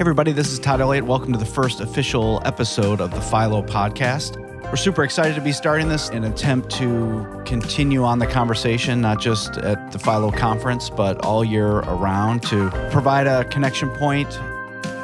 Hey, everybody, this is Todd Elliott. Welcome to the first official episode of the FILO podcast. We're super excited to be starting this in an attempt to continue on the conversation, not just at the FILO conference, but all year around to provide a connection point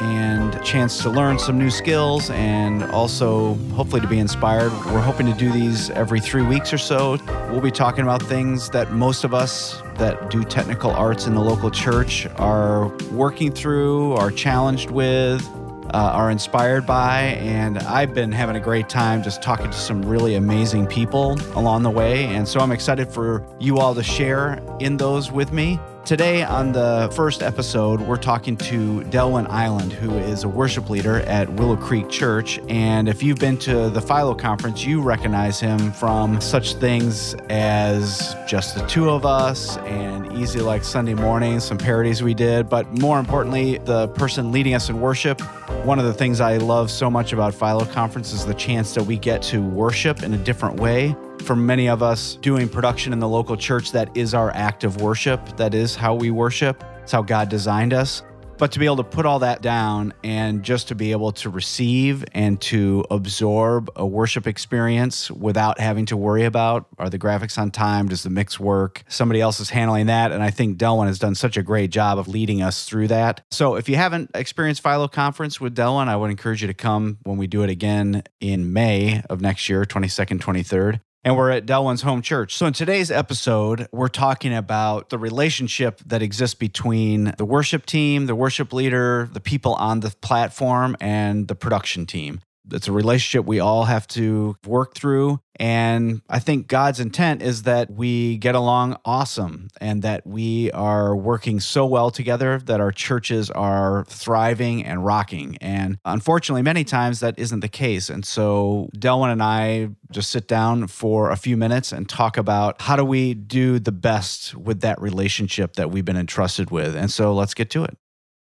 and a chance to learn some new skills and also hopefully to be inspired. We're hoping to do these every three weeks or so. We'll be talking about things that most of us that do technical arts in the local church are working through, are challenged with. Uh, are inspired by, and I've been having a great time just talking to some really amazing people along the way. And so I'm excited for you all to share in those with me. Today, on the first episode, we're talking to Delwyn Island, who is a worship leader at Willow Creek Church. And if you've been to the FILO conference, you recognize him from such things as Just the Two of Us and Easy Like Sunday Morning, some parodies we did. But more importantly, the person leading us in worship. One of the things I love so much about FILO conference is the chance that we get to worship in a different way for many of us doing production in the local church, that is our act of worship. That is how we worship. It's how God designed us. But to be able to put all that down and just to be able to receive and to absorb a worship experience without having to worry about are the graphics on time? Does the mix work? Somebody else is handling that. And I think Delwyn has done such a great job of leading us through that. So if you haven't experienced FILO Conference with Delwyn, I would encourage you to come when we do it again in May of next year, 22nd, 23rd and we're at Delwyn's home church. So, in today's episode, we're talking about the relationship that exists between the worship team, the worship leader, the people on the platform, and the production team. It's a relationship we all have to work through. And I think God's intent is that we get along awesome and that we are working so well together that our churches are thriving and rocking. And unfortunately, many times that isn't the case. And so Delwyn and I just sit down for a few minutes and talk about how do we do the best with that relationship that we've been entrusted with. And so let's get to it.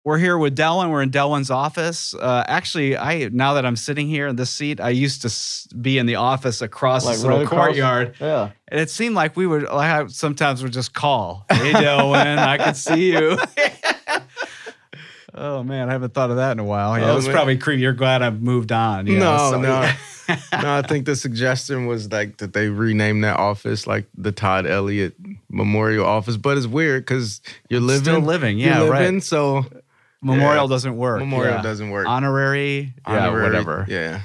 We're here with Delwyn. We're in Delwyn's office. Uh, actually, I now that I'm sitting here in this seat, I used to be in the office across like this little courtyard. Yeah, and it seemed like we would like I sometimes would just call, "Hey, Delwyn, I could see you." oh man, I haven't thought of that in a while. Yeah, oh, it was man. probably creepy. You're glad I've moved on. You know, no, so, no. no, I think the suggestion was like that they rename that office like the Todd Elliott Memorial Office, but it's weird because you're living, still living, yeah, living, right. So Memorial yeah. doesn't work. Memorial yeah. doesn't work. Honorary, Honorary, yeah, whatever. Yeah.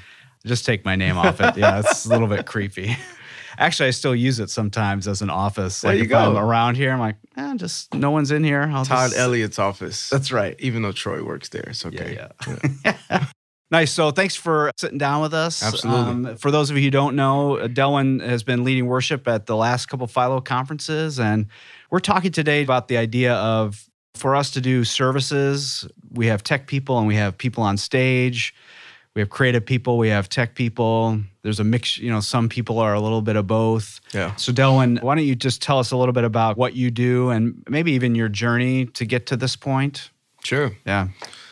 Just take my name off it. Yeah, it's a little bit creepy. Actually, I still use it sometimes as an office. There like you if go. I'm around here, I'm like, eh, just no one's in here. I'll Todd just... Elliott's office. That's right. Even though Troy works there, it's okay. Yeah. yeah. Nice. So thanks for sitting down with us. Absolutely. Um, for those of you who don't know, Delwyn has been leading worship at the last couple FILO conferences, and we're talking today about the idea of for us to do services, we have tech people and we have people on stage. We have creative people, we have tech people. There's a mix, you know, some people are a little bit of both. Yeah. So, Delwyn, why don't you just tell us a little bit about what you do and maybe even your journey to get to this point? Sure. Yeah.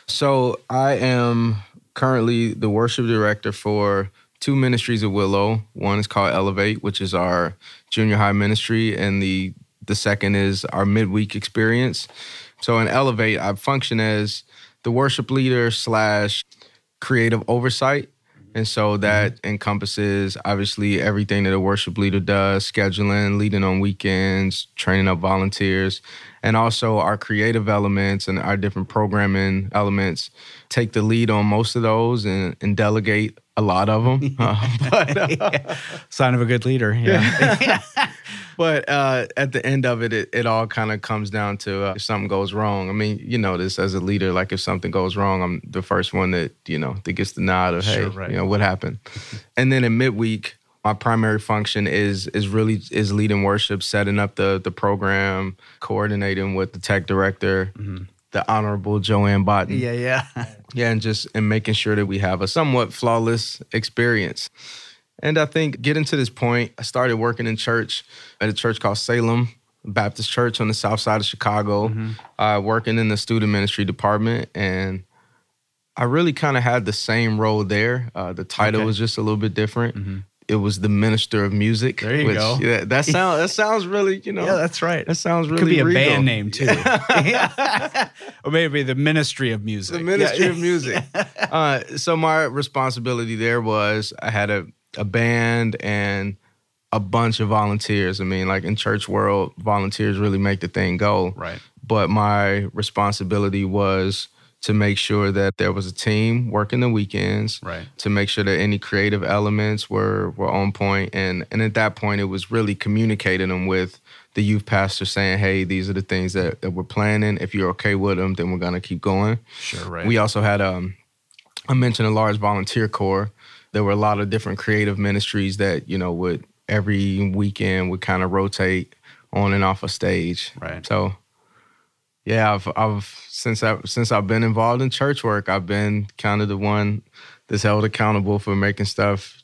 So, I am currently the worship director for two ministries at Willow. One is called Elevate, which is our junior high ministry, and the the second is our midweek experience. So in Elevate, I function as the worship leader slash creative oversight. And so that mm-hmm. encompasses obviously everything that a worship leader does scheduling, leading on weekends, training up volunteers, and also our creative elements and our different programming elements. Take the lead on most of those and, and delegate a lot of them. Uh, but, uh, Sign of a good leader. Yeah. but uh, at the end of it, it, it all kind of comes down to uh, if something goes wrong. I mean, you know this as a leader. Like if something goes wrong, I'm the first one that you know that gets the nod of hey, right. you know what happened. and then in midweek, my primary function is is really is leading worship, setting up the the program, coordinating with the tech director. Mm-hmm the honorable Joanne Botten. Yeah, yeah. yeah, and just and making sure that we have a somewhat flawless experience. And I think getting to this point, I started working in church at a church called Salem Baptist Church on the south side of Chicago, mm-hmm. uh, working in the student ministry department. And I really kind of had the same role there. Uh, the title okay. was just a little bit different. Mm-hmm. it was the minister of music. There you go. Yeah, that sounds that sounds really you know. Yeah, that's right. that sounds really Could be a regal. band name too, or maybe the Ministry of Music. the ministry Yeah. of music. Uh, so my responsibility there was I had a, a band and a bunch of volunteers. I mean, like in church world, volunteers really make the thing go. Right. But my responsibility was to make sure that there was a team working the weekends. Right. To make sure that any creative elements were were on point. and and at that point, it was really communicating them with the youth pastor, saying, "Hey, these are the things that, that we're planning. If you're okay with them, then we're gonna keep going." Sure. Right. We also had um, I mentioned a large volunteer corps. There were a lot of different creative ministries that you know would every weekend would kind of rotate on and off a stage. Right. So, yeah, I've I've since I since I've been involved in church work, I've been kind of the one that's held accountable for making stuff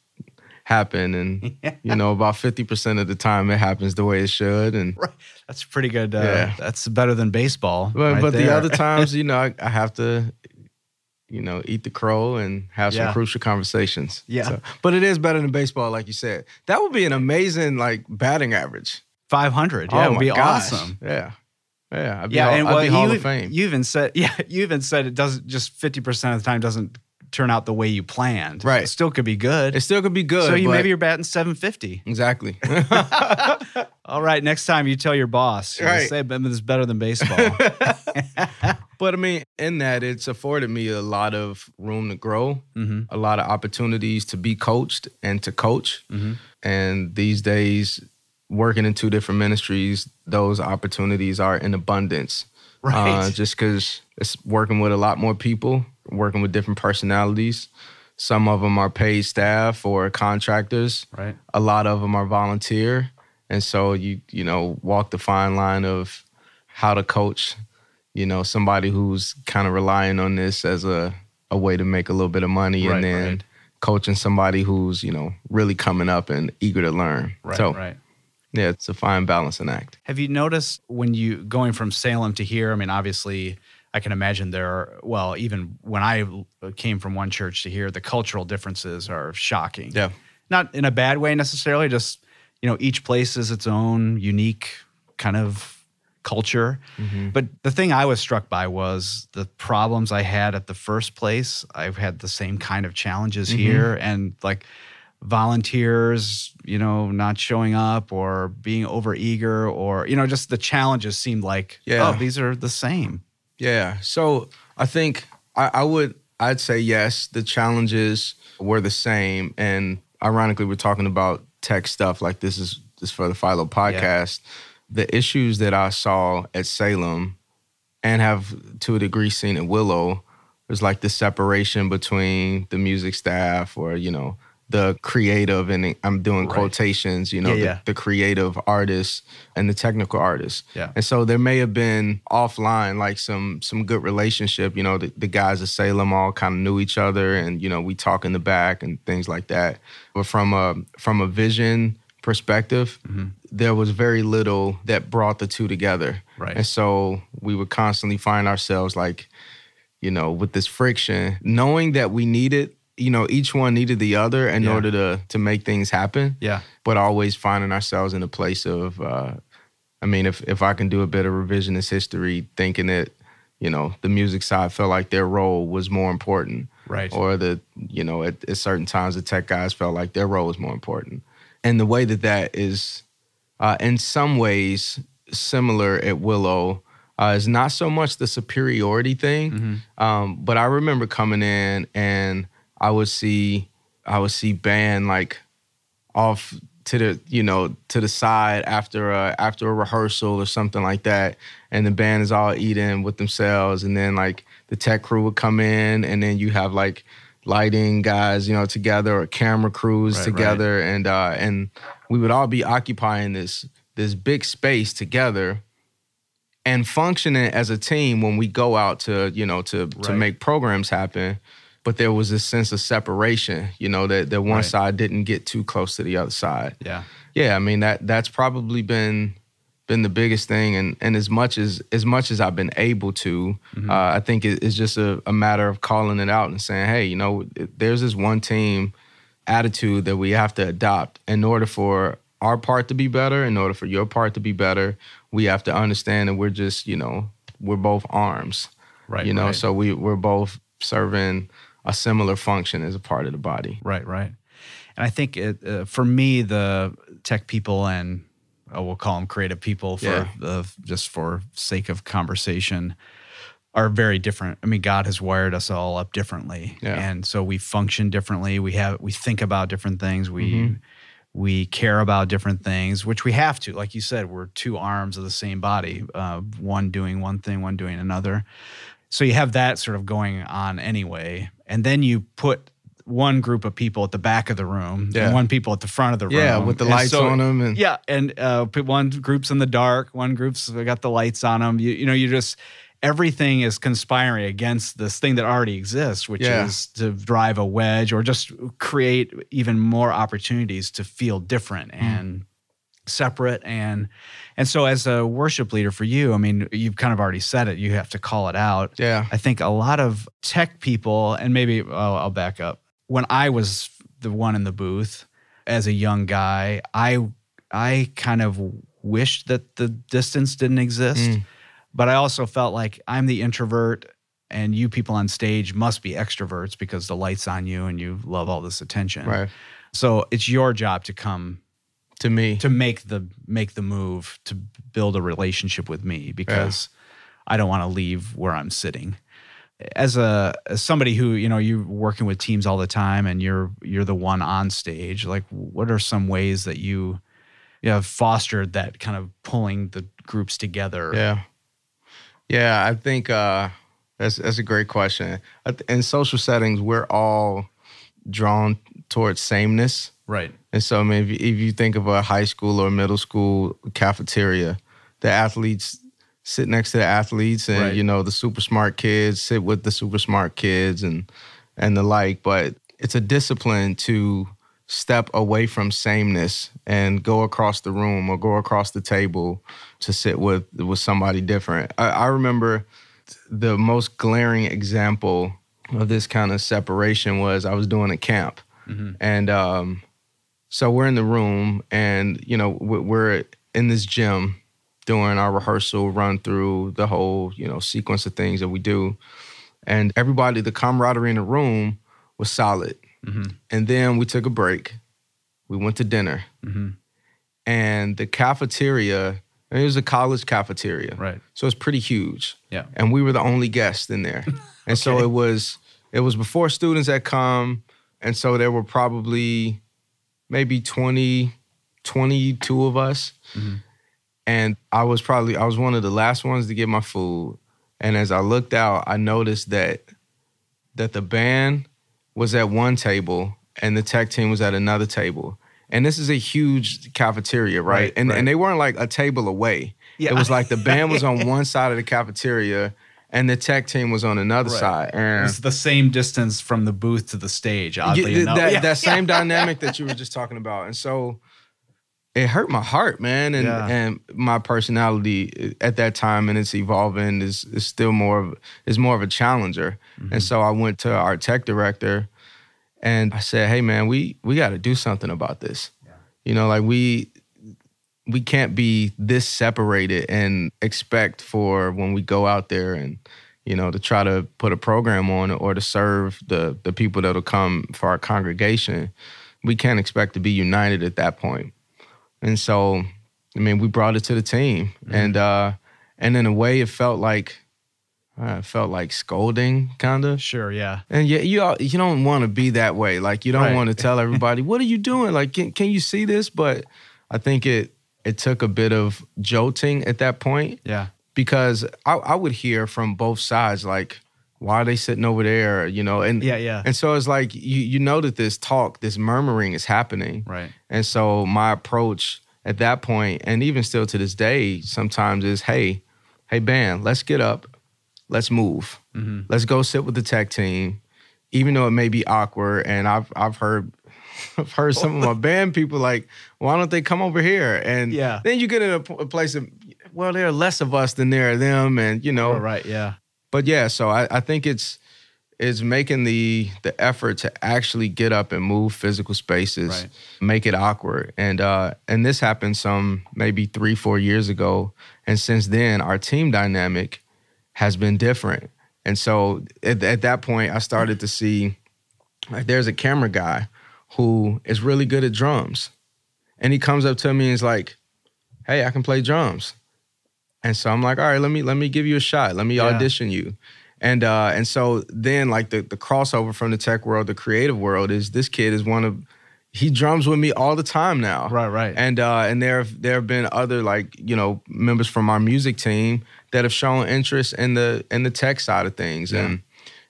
happen, and you know about fifty percent of the time it happens the way it should, and. Right. That's pretty good. Uh, Yeah. That's better than baseball. But, right but the other times, you know, I, I have to, you know, eat the crow and have some Yeah. crucial conversations. Yeah. but it is better than baseball, like you said. That would be an amazing like batting average. 500. Yeah, it Oh would be gosh. awesome. Yeah, yeah. I'd be Yeah, hall, and I'd well, Hall you, of Fame. you even said, yeah, you even said it doesn't just 50% of the time doesn't turn out the way you planned. Right. It still could be good. it still could be good. so you maybe you're batting 750. exactly. All right, next time you tell your boss, you Right. say "But it's better than baseball. But I mean, in that, it's afforded me a lot of room to grow, hmm a lot of opportunities to be coached and to coach. hmm And these days, working in two different ministries, those opportunities are in abundance. Right. Uh, just because it's working with a lot more people, working with different personalities. Some of them are paid staff or contractors. right. A lot of them are volunteer. And so you, you know, walk the fine line of how to coach, you know, somebody who's kind of relying on this as a, a way to make a little bit of money Right, and then right. coaching somebody who's, you know, really coming up and eager to learn. Right. so right. yeah, it's a fine balancing act. Have you noticed when you going from Salem to here? I mean, obviously, I can imagine there are, well, even when I came from one church to here, the cultural differences are shocking. Yeah. Not in a bad way necessarily, just, you know, each place is its own unique kind of culture. Mm-hmm. But the thing I was struck by was the problems I had at the first place. I've had the same kind of challenges mm-hmm. here and like volunteers, you know, not showing up or being over eager or, you know, just the challenges seemed like, Yeah. oh, these are the same. Yeah. So I think I, I would I'd say yes, the challenges were the same. And ironically, we're talking about tech stuff like this is this for the FILO podcast. The issues that I saw at Salem and have to a degree seen at Willow was like the separation between the music staff or, you know, the creative and I'm doing Right. quotations, you know, Yeah, the, yeah. the creative artists and the technical artists. Yeah. And so there may have been offline like some some good relationship. You know, the, the guys at Salem all kind of knew each other, and you know we talk in the back and things like that. But from a from a vision perspective, Mm-hmm. there was very little that brought the two together. Right. And so we would constantly find ourselves like, you know, with this friction, knowing that we needed, you know, each one needed the other in Yeah. order to to make things happen Yeah. but always finding ourselves in a place of uh, I mean if if I can do a bit of revisionist history thinking that you know the music side felt like their role was more important Right. or the you know at, at certain times the tech guys felt like their role was more important and the way that that is uh, in some ways similar at Willow uh, is not so much the superiority thing. Um, but I remember coming in and I would see I would see band like off to the you know to the side after a, after a rehearsal or something like that. And the band is all eating with themselves. And then like the tech crew would come in and then you have like lighting guys you know together or camera crews Right, together. And uh and we would all be occupying this this big space together and functioning as a team when we go out to you know to to make programs happen. But there was this sense of separation you know that that one Right. side didn't get too close to the other side. Yeah. yeah i mean that that's probably been been the biggest thing and and as much as as much as i've been able to Mm-hmm. uh, i think it, it's just a, a matter of calling it out and saying hey you know there's this one team attitude that we have to adopt in order for our part to be better, in order for your part to be better. We have to understand that we're just, you know, we're both arms. Right. You know, right. so we we're both serving a similar function as a part of the body. Right, right. And I think it, uh, for me, the tech people and we'll call them creative people for Yeah. the just for sake of conversation are very different. I mean, God has wired us all up differently, Yeah. and so we function differently. We have we think about different things. We Mhm. we care about different things, which we have to. Like you said, we're two arms of the same body, uh, one doing one thing, one doing another. So you have that sort of going on anyway, and then you put one group of people at the back of the room, Yeah. and one people at the front of the room, Yeah, with the And lights so- on them and yeah, and uh, one group's in the dark, one group's got the lights on them. You, you know, you just everything is conspiring against this thing that already exists, which Yeah. is to drive a wedge or just create even more opportunities to feel different Mm. and separate and and so as a worship leader for you, I mean, you've kind of already said it. You have to call it out. yeah. I think a lot of tech people, and maybe I'll, I'll back up. When I was the one in the booth as a young guy, I I kind of wished that the distance didn't exist, Mm. but I also felt like I'm the introvert, and you people on stage must be extroverts because the lights on you and you love all this attention. Right. So it's your job to come To me. to make the make the move to build a relationship with me because I don't want to leave where I'm sitting. As a as somebody who you know you're working with teams all the time and you're you're the one on stage. Like, what are some ways that you you have fostered that kind of pulling the groups together? Yeah. Yeah, I think uh, that's that's a great question. In social settings, we're all drawn towards sameness. Right. And so, I mean, if you, if you think of a high school or middle school cafeteria, the athletes sit next to the athletes, and Right. you know the super smart kids sit with the super smart kids, and and the like. But it's a discipline to step away from sameness and go across the room or go across the table to sit with with somebody different. I, I remember the most glaring example of this kind of separation was I was doing a camp, Mhm. and um, so we're in the room, and you know we're in this gym doing our rehearsal run through the whole you know sequence of things that we do, and everybody, the camaraderie in the room was solid. Mhm. And then we took a break. We went to dinner, Mhm. and the cafeteria. and It was a college cafeteria, Right. so it's pretty huge Yeah. and we were the only guests in there. And so it was it was before students had come, and so there were probably maybe 20, 22 of us. Mhm. And I was probably I was one of the last ones to get my food. And as I looked out, I noticed that that the band was at one table and the tech team was at another table. And this is a huge cafeteria, right? Right, and right. and they weren't like a table away. Yeah. It was like the band was on one side of the cafeteria and the tech team was on another Right. side. And It's the same distance from the booth to the stage. Oddly Yeah, enough, that, Yeah. that same dynamic that you were just talking about. And so it hurt my heart, man. And Yeah. and my personality at that time and it's evolving is is still more of is more of a challenger. Mm-hmm. And so I went to our tech director and I said, Hey man, we we gotta do something about this. You know, like we we can't be this separated and expect for when we go out there and you know to try to put a program on or to serve the the people that'll come for our congregation we can't expect to be united at that point and so i mean we brought it to the team and uh and in a way it felt like uh, it felt like scolding kind of Sure. Yeah. and yeah, you all- you don't want to be that way. Like you don't Right. want to tell everybody, "What are you doing?" Like, can can you see this? But I think it it took a bit of jolting at that point Yeah. because I, I would hear from both sides, like, "Why are they sitting over there?" You know, and Yeah. Yeah. and so it's like you you know that this talk, this murmuring is happening, Right. and so my approach at that point, and even still to this day, sometimes is, "Hey, hey, band, let's get up, let's move." hmm let's go sit with the tech team, even though it may be awkward. And I've I've heard I've heard some of my band people like, why don't they come over here? And Yeah. then you get in a, p- a place of, well, there are less of us than there are them, and you know. Oh, right. Yeah. But yeah, so I, I think it's is making the the effort to actually get up and move physical spaces, Right. make it awkward. And uh and this happened some maybe 3 4 years ago and since then our team dynamic has been different. And so at, at that point I started to see like there's a camera guy who is really good at drums. And he comes up to me and is like, "Hey, I can play drums." And so I'm like, "All right, let me let me give you a shot. Let me Yeah. audition you." And uh and so then like the the crossover from the tech world the creative world is this kid is one of he drums with me all the time now. Right, right. And uh and there have there have been other like, you know, members from our music team that have shown interest in the in the tech side of things. Yeah. And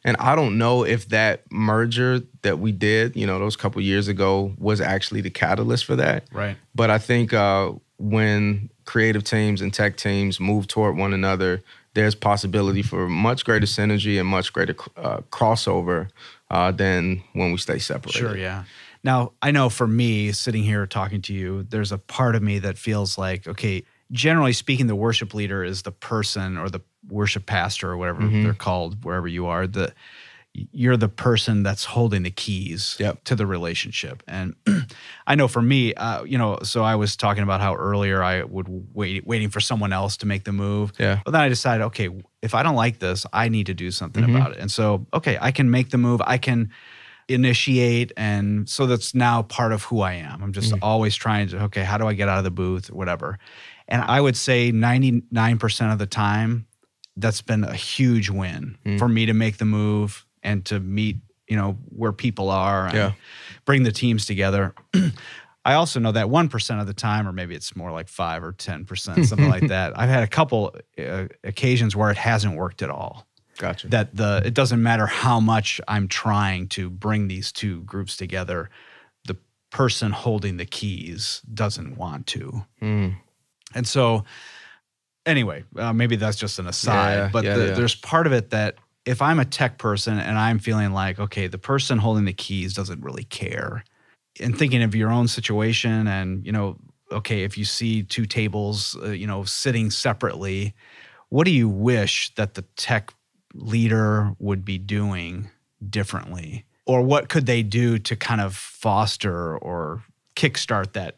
and I don't know if that merger that we did, you know, those couple years ago was actually the catalyst for that. right. But I think uh, when creative teams and tech teams move toward one another, there's possibility for much greater synergy and much greater uh, crossover uh, than when we stay separated. Sure, yeah. Now, I know for me, sitting here talking to you, there's a part of me that feels like, okay, generally speaking, the worship leader is the person or the worship pastor or whatever Mhm. they're called, wherever you are. The you're the person that's holding the keys Yep. to the relationship. And I know for me, uh, you know, so I was talking about how earlier I would wait, waiting for someone else to make the move. Yeah. But then I decided, okay, if I don't like this, I need to do something Mhm. about it. And so, okay, I can make the move. I can initiate. And so that's now part of who I am. I'm just Mm. always trying to, okay, how do I get out of the booth, whatever. And I would say 99% of the time, that's been a huge win Mm. for me to make the move and to meet, you know, where people are and Yeah. bring the teams together. I also know that 1% of the time, or maybe it's more like 5 or 10%, something like that. I've had a couple uh, occasions where it hasn't worked at all. Gotcha. That the it doesn't matter how much I'm trying to bring these two groups together, the person holding the keys doesn't want to. Mm. And so, anyway, uh, maybe that's just an aside, Yeah, but yeah, the, there's part of it that if I'm a tech person and I'm feeling like, okay, the person holding the keys doesn't really care, and thinking of your own situation, and you know, okay, if you see two tables, uh, you know, sitting separately, what do you wish that the tech leader would be doing differently? Or what could they do to kind of foster or kickstart that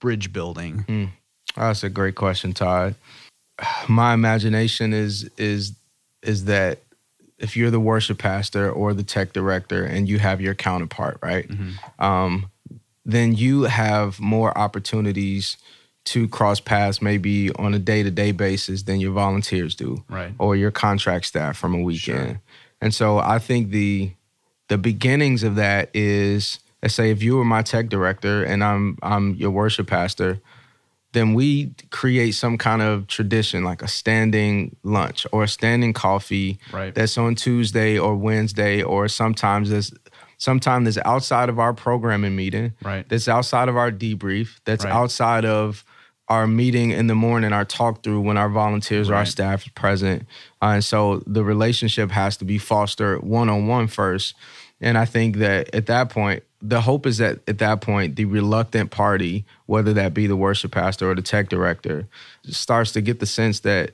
bridge building? Oh, that's a great question, Todd. My imagination is is is that if you're the worship pastor or the tech director and you have your counterpart, right? Um, then you have more opportunities to cross paths maybe on a day-to-day basis than your volunteers do Right. or your contract staff from a weekend. Sure. And so I think the the beginnings of that is let's say if you were my tech director and I'm I'm your worship pastor, then we create some kind of tradition like a standing lunch or a standing coffee Right. that's on Tuesday or Wednesday or sometimes there's sometimes that's outside of our programming meeting Right. that's outside of our debrief that's Right. outside of our meeting in the morning our talk through when our volunteers or our staff is present uh, and so the relationship has to be fostered one-on-one first and i think that at that point the hope is that at that point the reluctant party whether that be the worship pastor or the tech director starts to get the sense that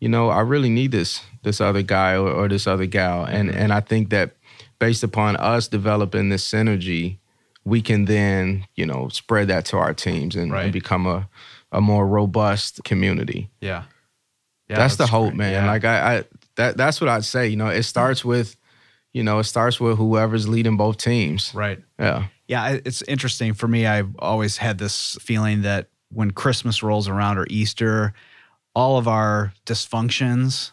you know i really need this this other guy or, or this other gal and Mm-hmm. and i think that based upon us developing this synergy we can then you know spread that to our teams and, Right. and become a, a more robust community Yeah. Yeah, that's, the hope great. man Yeah. like I, I that that's what i'd say you know it starts with you know it starts with whoever's leading both teams right. yeah Yeah, it's interesting for me. I've always had this feeling that when Christmas rolls around or Easter, all of our dysfunctions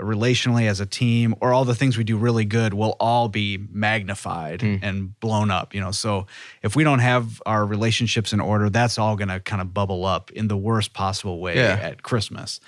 relationally as a team or all the things we do really good will all be magnified Mm. and blown up, you know. So if we don't have our relationships in order, that's all going to kind of bubble up in the worst possible way Yeah. at Christmas.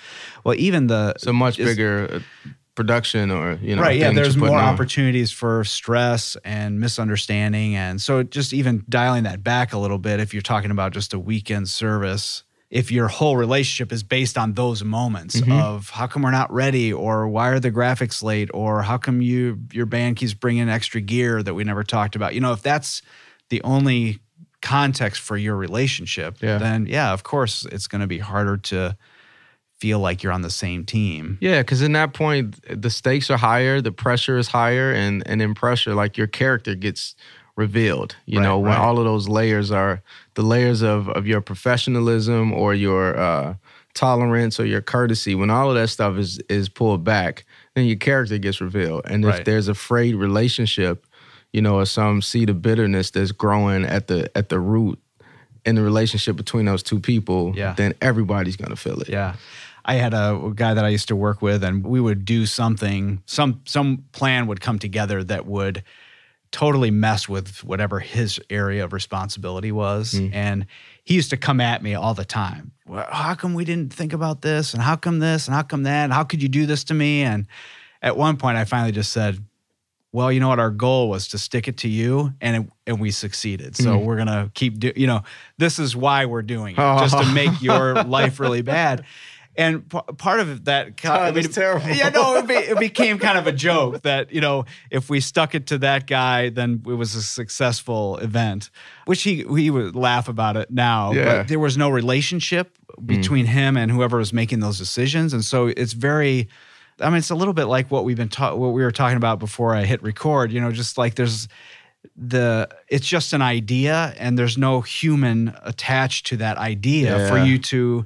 Well, even the it's a much bigger uh, production or you know right yeah there's more opportunities for stress and misunderstanding and so just even dialing that back a little bit if you're talking about just a weekend service if your whole relationship is based on those moments Mhm. of how come we're not ready or why are the graphics late or how come you your band keeps bringing extra gear that we never talked about you know if that's the only context for your relationship Yeah. then yeah of course it's going to be harder to feel like you're on the same team. Yeah, because in that point, the stakes are higher, the pressure is higher, and and in pressure, like your character gets revealed. You Right, know, when right. all of those layers are the layers of of your professionalism or your uh, tolerance or your courtesy. When all of that stuff is is pulled back, then your character gets revealed. And if Right. there's a frayed relationship, you know, or some seed of bitterness that's growing at the at the root in the relationship between those two people, Yeah. then everybody's gonna feel it. Yeah. I had a guy that I used to work with, and we would do something, some some plan would come together that would totally mess with whatever his area of responsibility was. Hmm. And he used to come at me all the time. Well, how come we didn't think about this? And how come this? And how come that? And how could you do this to me? And at one point, I finally just said, well, you know what? Our goal was to stick it to you, and it, and we succeeded. So hmm. we're gonna keep do. You know, this is why we're doing it, just to make your life really bad. And p- part of that, co- Oh, that's terrible. Yeah, no, it, be, it became kind of a joke that you know, if we stuck it to that guy, then it was a successful event. Which he he would laugh about it now, Yeah. but there was no relationship between mm. him and whoever was making those decisions, and so it's very. I mean, it's a little bit like what we've been ta- what we were talking about before I hit record. You know, just like there's the it's just an idea, and there's no human attached to that idea for you to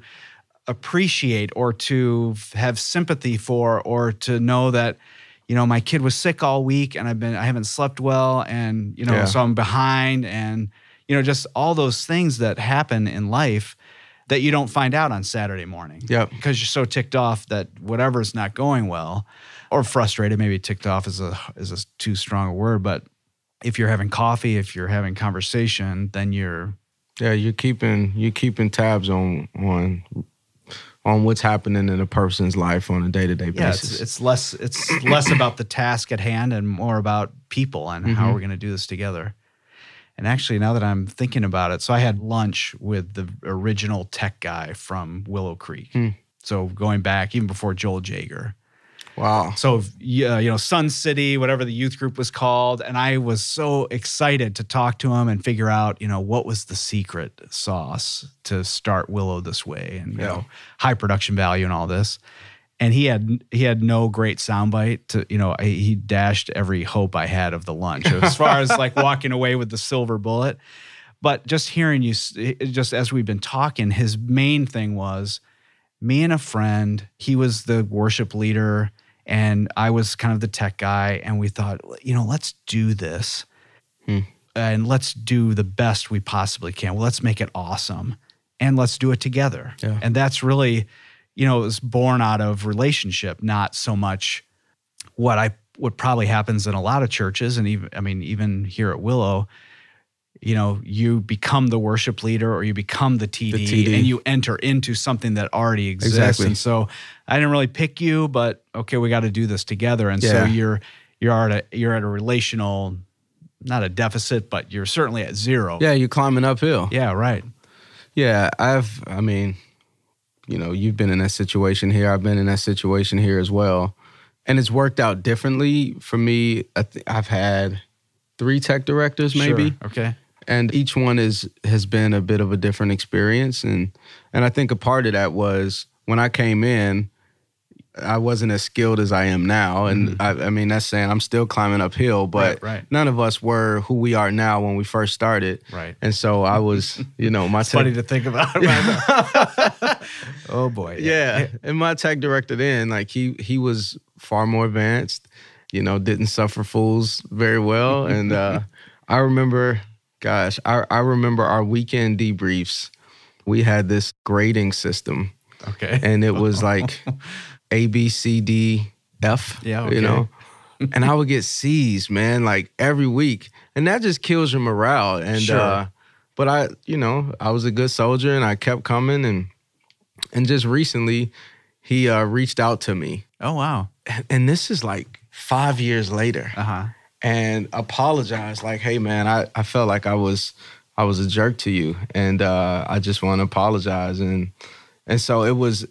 appreciate or to have sympathy for or to know that you know my kid was sick all week and I've been I haven't slept well and you know Yeah. so I'm behind and you know just all those things that happen in life that you don't find out on Saturday morning Yep. because you're so ticked off that whatever's not going well or frustrated maybe ticked off is a is a too strong a word but if you're having coffee if you're having conversation then you're Yeah, you're keeping you're keeping tabs on on on what's happening in a person's life on a day to day yeah basis. it's, it's less it's less about the task at hand and more about people and how mm-hmm. we're going to do this together. And actually now that i'm thinking about it so i had lunch with the original tech guy from willow creek. Hmm. So going back even before joel jager wow. so yeah, uh, you know, Son City, whatever the youth group was called, and I was so excited to talk to him and figure out, you know, what was the secret sauce to start Willow this way, and you know, high production value and all this. And he had he had no great soundbite to you know he dashed every hope I had of the lunch as far as like walking away with the silver bullet. But just hearing you, just as we've been talking, his main thing was me and a friend. He was the worship leader, and I was kind of the tech guy. And we thought, you know, let's do this, hmm. and let's do the best we possibly can. Well, let's make it awesome, and let's do it together. Yeah. And that's really, you know, it was born out of relationship, not so much what I what probably happens in a lot of churches, and even I mean, even here at Willow you know, you become the worship leader or you become the TD, TD. and you enter into something that already exists. Exactly. And so I didn't really pick you, but okay, we got to do this together. And so you're you're at a you're at a relational not a deficit, but you're certainly at zero. Yeah, you're climbing uphill. Yeah, right. Yeah, I've, I mean, you know, you've been in that situation here. I've been in that situation here as well. And it's worked out differently for me. I th- I've had three tech directors, maybe. Sure. Okay. And each one is has been a bit of a different experience and and I think a part of that was when I came in I wasn't as skilled as I am now and I, I mean that's saying I'm still climbing uphill but Mm-hmm. Right, right. none of us were who we are now when we first started Right. and so I was you know my tech, funny to think about. oh boy. yeah and my tech director then like he he was far more advanced you know didn't suffer fools very well and uh i remember gosh i i remember our weekend debriefs we had this grading system Okay. and it was like a b c d f Yeah, Okay. you know and i would get c's man like every week and that just kills your morale and Sure. uh but i you know i was a good soldier and i kept coming and and just recently he uh reached out to me oh wow. and, and this is like five years later Uh huh. And apologize like hey man I, I felt like i was i was a jerk to you and uh i just want to apologize and and so it was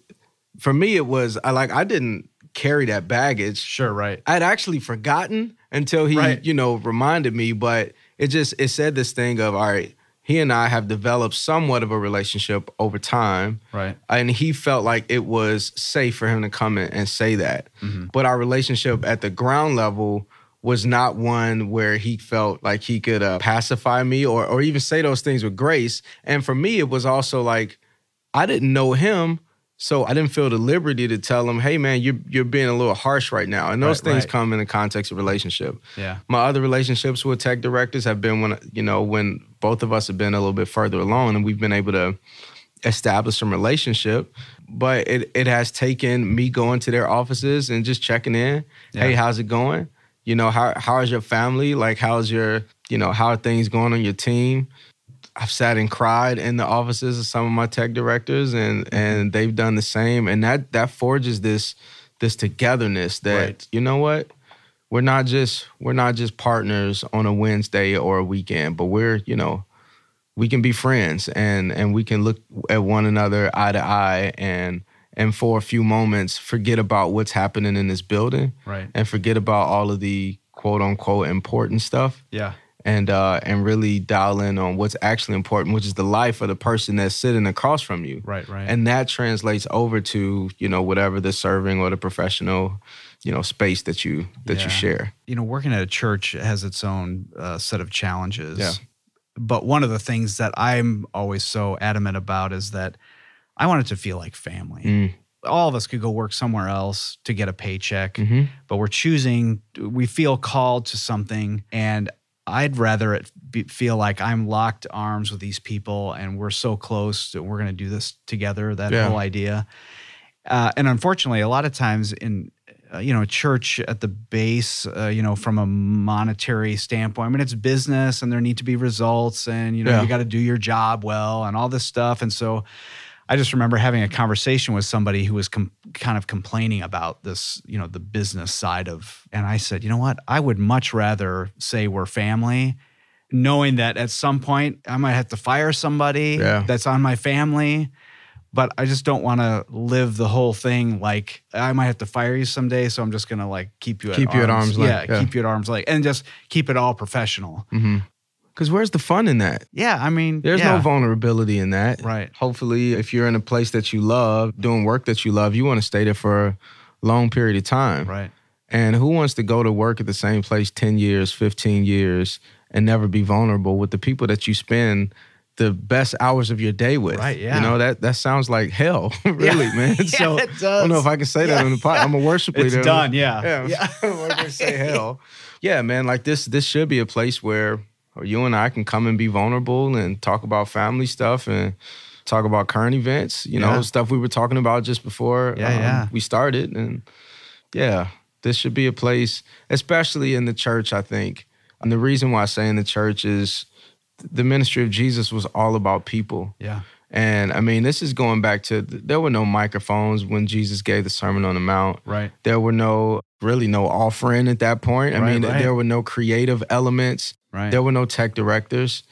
for me it was i like i didn't carry that baggage Sure. Right. i'd actually forgotten until he Right. you know reminded me but it just it said this thing of all right he and I have developed somewhat of a relationship over time. Right. And he felt like it was safe for him to come in and say that. Mm-hmm. But our relationship at the ground level was not one where he felt like he could uh, pacify me or or even say those things with grace. And for me, it was also like I didn't know him, so I didn't feel the liberty to tell him, "Hey, man, you're you're being a little harsh right now." And those Right, things right. come in the context of relationship. Yeah. My other relationships with tech directors have been when you know when both of us have been a little bit further along, and we've been able to establish some relationship. But it it has taken me going to their offices and just checking in. Hey, how's it going? You know, how how's your family? Like, how's your you know how are things going on your team? I've sat and cried in the offices of some of my tech directors, and mm-hmm. and they've done the same, and that that forges this this togetherness that Right. you know what we're not just we're not just partners on a Wednesday or a weekend, but we're you know we can be friends and and we can look at one another eye to eye and and for a few moments forget about what's happening in this building Right. and forget about all of the quote unquote important stuff Yeah. and uh and really dial in on what's actually important which is the life of the person that's sitting across from you Right. Right. and that translates over to you know whatever the serving or the professional you know space that you that Yeah. you share you know, working at a church has its own uh, set of challenges. Yeah. But one of the things that I'm always so adamant about is that I want it to feel like family. Mm. All of us could go work somewhere else to get a paycheck, Mhm. but we're choosing, we feel called to something. And I'd rather it be, feel like I'm locked arms with these people and we're so close that we're going to do this together, that Yeah. whole idea. Uh, and unfortunately, a lot of times in uh, you know church at the base, uh, you know, from a monetary standpoint, I mean, it's business, and there need to be results, and you know, Yeah. you got to do your job well, and all this stuff. And so, I just remember having a conversation with somebody who was com- kind of complaining about this, you know, the business side of, and I said, you know what, I would much rather say we're family. Knowing that at some point I might have to fire somebody Yeah. that's on my family, but I just don't want to live the whole thing like I might have to fire you someday, so I'm just gonna like keep you at Keep you at arm's length, Yeah, yeah. keep you at arm's length, and just keep it all professional. Mm-hmm. Because where's the fun in that Yeah, I mean, There's yeah, no vulnerability in that. Right. Hopefully, if you're in a place that you love, doing work that you love, you want to stay there for a long period of time. right, And who wants to go to work at the same place 10 years, 15 years, and never be vulnerable with the people that you spend the best hours of your day with? Right, yeah. You know, that that sounds like hell, really, man. Yeah, so it I don't know if I can say that on the pod. I'm a worship leader. It's done, yeah. Yeah. Yeah. I'm not gonna say hell. Yeah, man. Like this, this should be a place where you and I can come and be vulnerable and talk about family stuff and talk about current events. You know, Yeah. stuff we were talking about just before Yeah, um, yeah. we started. And yeah, this should be a place, especially in the church. I think, and the reason why I say in the church is the ministry of Jesus was all about people. yeah, And I mean, this is going back to there were no microphones when Jesus gave the Sermon on the Mount right, there were no really no offering at that point. I Right, mean, right. there were no creative elements. Right. There were no tech directors.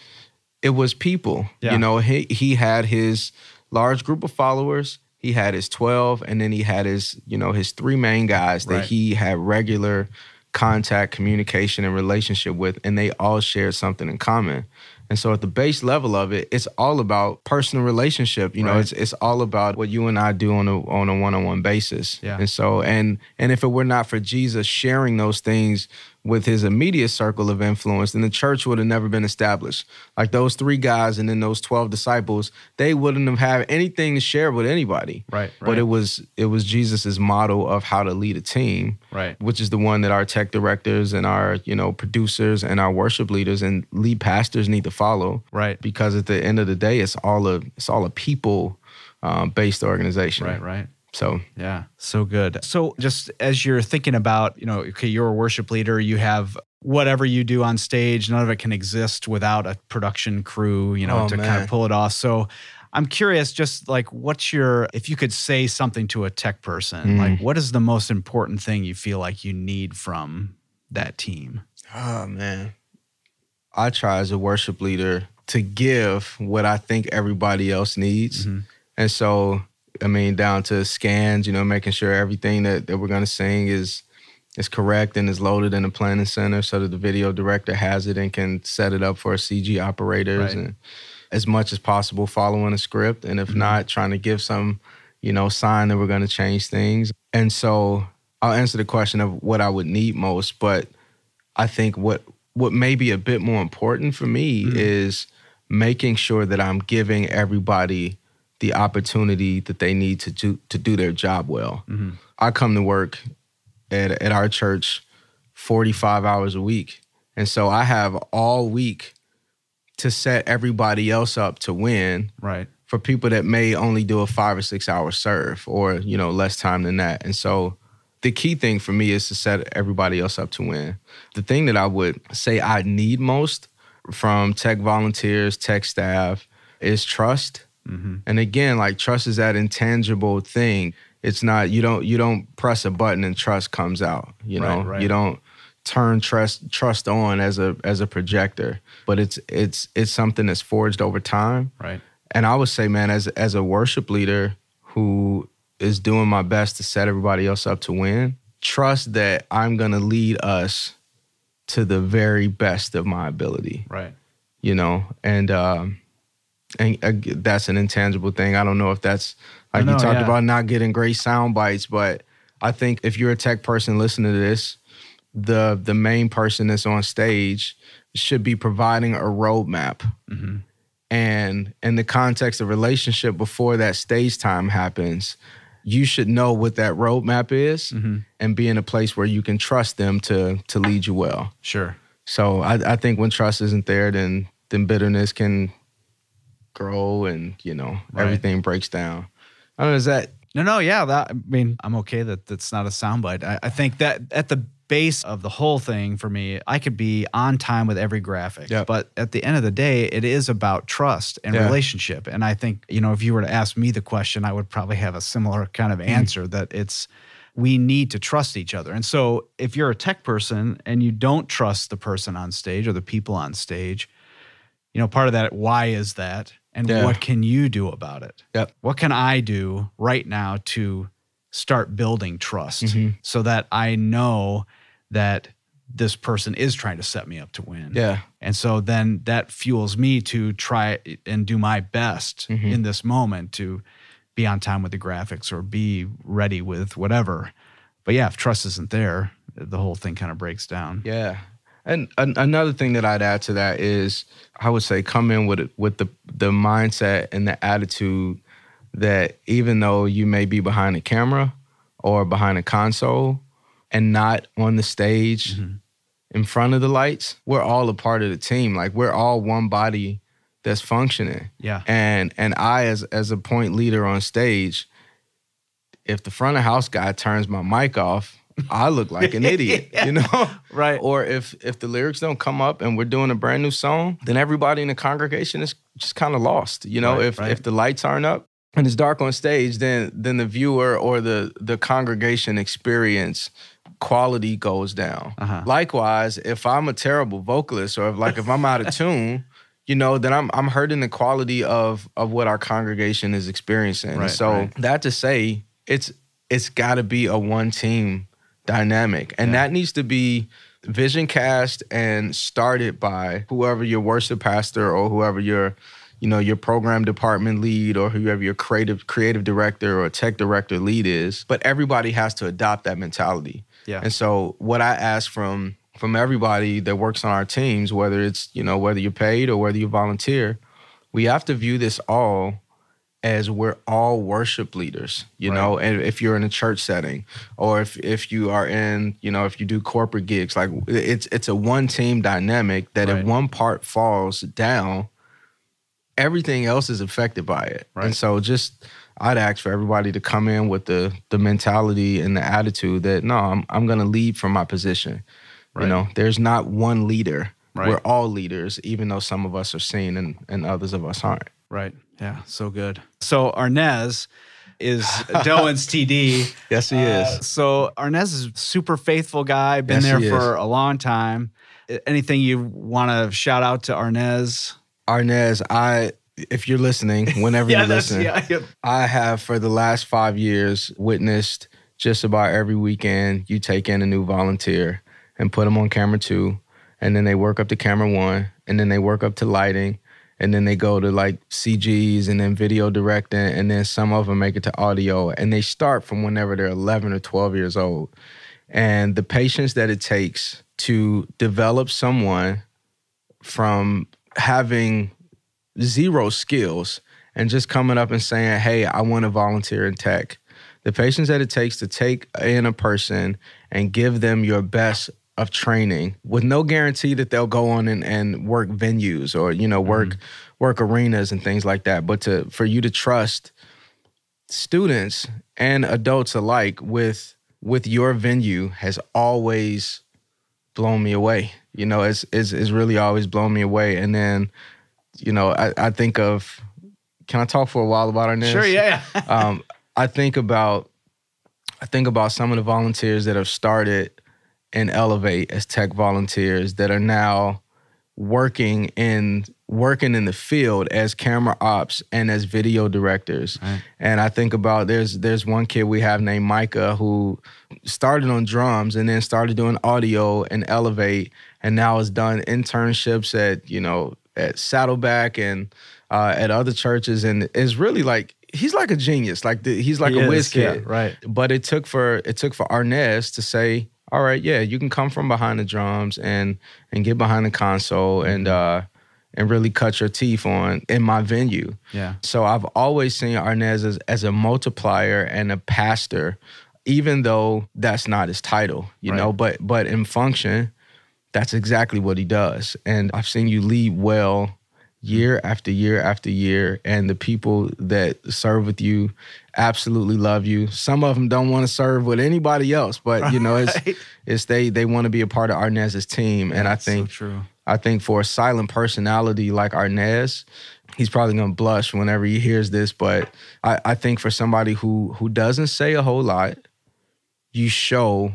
It was people. Yeah. You know, he he had his large group of followers. He had his 12 and then he had his, you know, his three main guys that Right. he had regular contact, communication and relationship with and they all shared something in common. And so at the base level of it, it's all about personal relationship. You know, Right. it's it's all about what you and I do on a on a one-on-one basis. Yeah. And so and and if it were not for Jesus sharing those things with his immediate circle of influence, then the church would have never been established. Like those three guys and then those 12 disciples, they wouldn't have had anything to share with anybody. Right, But it was it was Jesus's model of how to lead a team right, which is the one that our tech directors and our you know producers and our worship leaders and lead pastors need to follow right, because at the end of the day it's all a it's all a people um, based organization right, right. So Yeah, so good. So just as you're thinking about, you know, okay, you're a worship leader, you have whatever you do on stage, none of it can exist without a production crew, you know, Oh, to kind of pull it off. So I'm curious, just like what's your, if you could say something to a tech person, Mm. like what is the most important thing you feel like you need from that team? oh man i try as a worship leader to give what i think everybody else needs Mhm. and so i mean down to scans you know making sure everything that, that we're going to sing is is correct and is loaded in the planning center so that the video director has it and can set it up for CG operators Right. and as much as possible following a script. And if Mhm. not, trying to give some, you know, sign that we're going to change things. And so I'll answer the question of what I would need most, but I think what what may be a bit more important for me Mhm. is making sure that I'm giving everybody the opportunity that they need to do to do their job well. Mhm. I come to work at at our church 45 hours a week. And so I have all week to set everybody else up to win Right. for people that may only do a 5 or 6 hour serve or, you know, less time than that. And so the key thing for me is to set everybody else up to win. The thing that I would say I need most from tech volunteers, tech staff is trust hmm and again, like trust is that intangible thing. It's not you don't you don't press a button and trust comes out. You know, Right, right. you don't turn trust trust on as a as a projector, but it's it's it's something that's forged over time. Right. And I would say, man, as as a worship leader who is doing my best to set everybody else up to win, trust that I'm gonna lead us to the very best of my ability Right. you know and um and uh, that's an intangible thing. I don't know if that's like No, you talked yeah. about not getting great sound bites but i think if you're a tech person listening to this the the main person that's on stage should be providing a roadmap. Hmm and in the context of relationship before that stage time happens you should know what that roadmap is hmm and be in a place where you can trust them to to lead you well. Sure. so I, I think when trust isn't there, then then bitterness can grow, and you know Right. everything breaks down. I don't know. Is that No, no, yeah. That I mean, I'm okay that that's not a soundbite. I, I think that at the base of the whole thing for me, I could be on time with every graphic. Yep. But at the end of the day, it is about trust and Yeah. relationship. And I think, you know, if you were to ask me the question, I would probably have a similar kind Hmm. of answer that it's we need to trust each other. And so if you're a tech person and you don't trust the person on stage or the people on stage, you know, part of that, why is that? And Yeah. what can you do about it? Yep. What can I do right now to start building trust Mhm. so that I know that this person is trying to set me up to win? yeah? And so then that fuels me to try and do my best Mhm. in this moment to be on time with the graphics or be ready with whatever. But yeah, if trust isn't there, the whole thing kind of breaks down. Yeah. And an- another thing that I'd add to that is I would say come in with with the the mindset and the attitude that even though you may be behind a camera or behind a console and not on the stage Mhm. in front of the lights, we're all a part of the team. Like we're all one body that's functioning. Yeah. And and I as as a point leader on stage, if the front of house guy turns my mic off, I look like an idiot, you know? Right. Or if if the lyrics don't come up and we're doing a brand new song, then everybody in the congregation is just kind of lost. You know, Right, if right. if the lights aren't up and it's dark on stage, then then the viewer or the the congregation experience quality goes down. Uh-huh. Likewise, if I'm a terrible vocalist or if like if I'm out of tune, you know, then I'm I'm hurting the quality of of what our congregation is experiencing. Right, so that to say, it's it's got to be a one team dynamic, and Yeah. that needs to be vision cast and started by whoever your worship pastor or whoever your you know your program department lead or whoever your creative creative director or tech director lead is but everybody has to adopt that mentality Yeah. and so what I ask from from everybody that works on our teams, whether it's, you know, whether you're paid or whether you volunteer, we have to view this all as we're all worship leaders, you know, and if you're in a church setting or if if you are in, you know, if you do corporate gigs, like it's it's a one team dynamic that Right. if one part falls down, everything else is affected by it. Right. And so just I'd ask for everybody to come in with the the mentality and the attitude that no, I'm I'm gonna lead from my position. Right. You know, there's not one leader. Right. We're all leaders, even though some of us are seen and, and others of us aren't. Right. Yeah. So good. So Arnez is Doan's TD. Yes, he Uh, so Arnez is a super faithful guy, been Yes, there he is. for a long time. Anything you want to shout out to Arnez? Arnez, I if you're listening, whenever you're listening, yeah. I have for the last five years witnessed just about every weekend you take in a new volunteer and put them on camera two, and then they work up to camera one, and then they work up to lighting, and then they go to like CGs and then video directing, and then some of them make it to audio, and they start from whenever they're 11 or 12 years old. And the patience that it takes to develop someone from having zero skills and just coming up and saying, Hey, I want to volunteer in tech. The patience that it takes to take in a person and give them your best of training with no guarantee that they'll go on and, and work venues or, you know, work mm-hmm. work arenas and things like that. But to for you to trust students and adults alike with with your venue has always blown me away. You know, it's it's, it's really always blown me away. And then, you know, I, I think of can I talk for a while about our next Sure, yeah. um, I think about I think about some of the volunteers that have started and elevate as tech volunteers that are now working in working in the field as camera ops and as video directors. Right. And I think about there's there's one kid we have named Micah who started on drums and then started doing audio and elevate and now has done internships at, you know, at Saddleback and uh, at other churches and is really like he's like a genius. Like the, he's like he a is, whiz kid. Yeah, right. But it took for it took for Arnez to say, all right, yeah, you can come from behind the drums and and get behind the console and mm-hmm. uh and really cut your teeth on in my venue. Yeah. So I've always seen Arnez as, as a multiplier and a pastor, even though that's not his title, you right. know, but but in function, that's exactly what he does. And I've seen you lead well year after year after year and the people that serve with you absolutely love you. Some of them don't want to serve with anybody else but you know it's it's they they want to be a part of arnez's team. And i think so true. I think for a silent personality like arnez he's probably going to blush whenever he hears this. But I, I think for somebody who who doesn't say a whole lot you show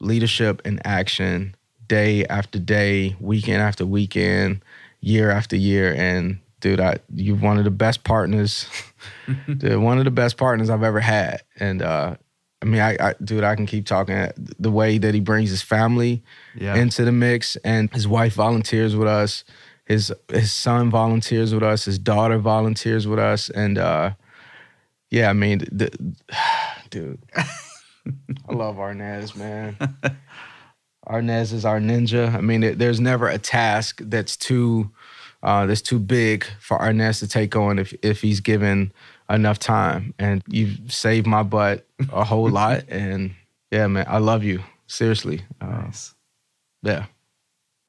leadership in action day after day weekend after weekend year after year. And dude, I you're one of the best partners, dude, one of the best partners I've ever had. And uh, I mean, I, I, dude, I can keep talking. The way that he brings his family yeah. into the mix, and his wife volunteers with us. His his son volunteers with us. His daughter volunteers with us, and uh, yeah, I mean, the, dude, I love Arnez, man. Arnez is our ninja. I mean, it, there's never a task that's too uh, that's too big for Arnez to take on if if he's given enough time. And you've saved my butt a whole lot. And yeah, man, I love you seriously. Uh, nice. Yeah.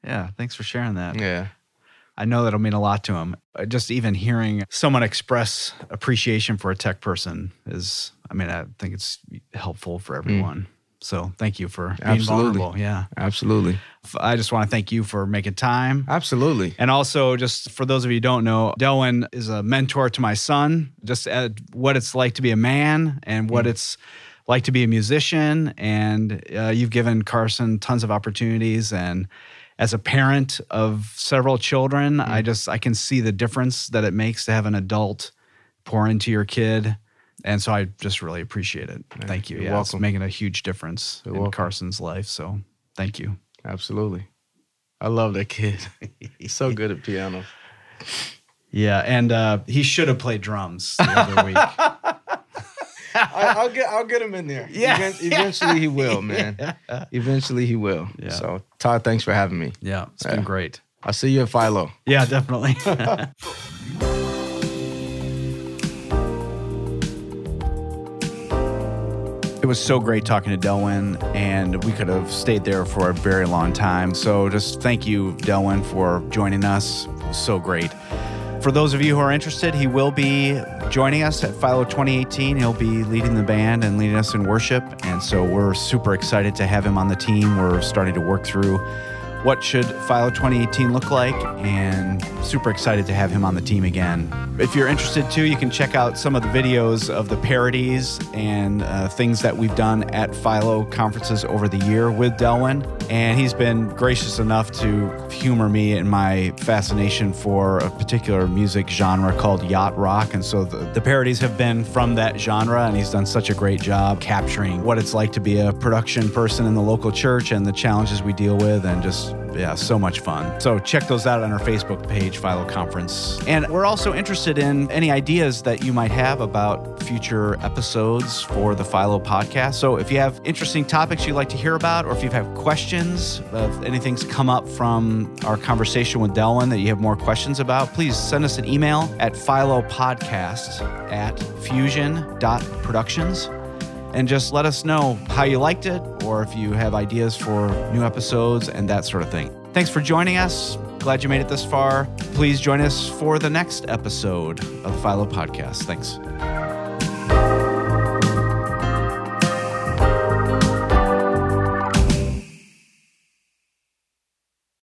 Yeah. Thanks for sharing that. Yeah. I know that'll mean a lot to him. Uh, just even hearing someone express appreciation for a tech person is, I mean, I think it's helpful for everyone. Mm. So thank you for being Absolutely. vulnerable. Yeah. Absolutely. I just want to thank you for making time. Absolutely. And also, just for those of you who don't know, Delwyn is a mentor to my son, just what it's like to be a man and what mm. it's like to be a musician. And uh, you've given Carson tons of opportunities. And as a parent of several children, mm. I just, I can see the difference that it makes to have an adult pour into your kid and so I just really appreciate it. Yeah, thank you. You're yeah, welcome. it's making a huge difference you're in welcome. Carson's life. So thank you. Absolutely. I love that kid. He's so good at piano. Yeah, and uh, he should have played drums the other week. I, will get I'll get him in there. Yeah. eventually he will, man. Yeah. Eventually he will. Yeah. So Todd, thanks for having me. Yeah, it's yeah. been great. I'll see you at FILO. Yeah, definitely. Was so great talking to Delwyn, and we could have stayed there for a very long time. So, just thank you, Delwyn, for joining us. So great. For those of you who are interested, he will be joining us at FILO 2018. He'll be leading the band and leading us in worship. And so we're super excited to have him on the team. We're starting to work through what should FILO 2018 look like, and super excited to have him on the team again. If you're interested too, you can check out some of the videos of the parodies and uh, things that we've done at FILO conferences over the year with Delwyn. And he's been gracious enough to humor me in my fascination for a particular music genre called yacht rock. And so the, the parodies have been from that genre, and he's done such a great job capturing what it's like to be a production person in the local church and the challenges we deal with, and just yeah, so much fun. So check those out on our Facebook page, FILO Conference. And we're also interested in any ideas that you might have about future episodes for the FILO podcast. So if you have interesting topics you'd like to hear about, or if you have questions, uh, if anything's come up from our conversation with Delwyn that you have more questions about, please send us an email at philopodcast at fusion.productions and just let us know how you liked it or if you have ideas for new episodes and that sort of thing. Thanks for joining us. Glad you made it this far. Please join us for the next episode of the FILO Podcast. Thanks.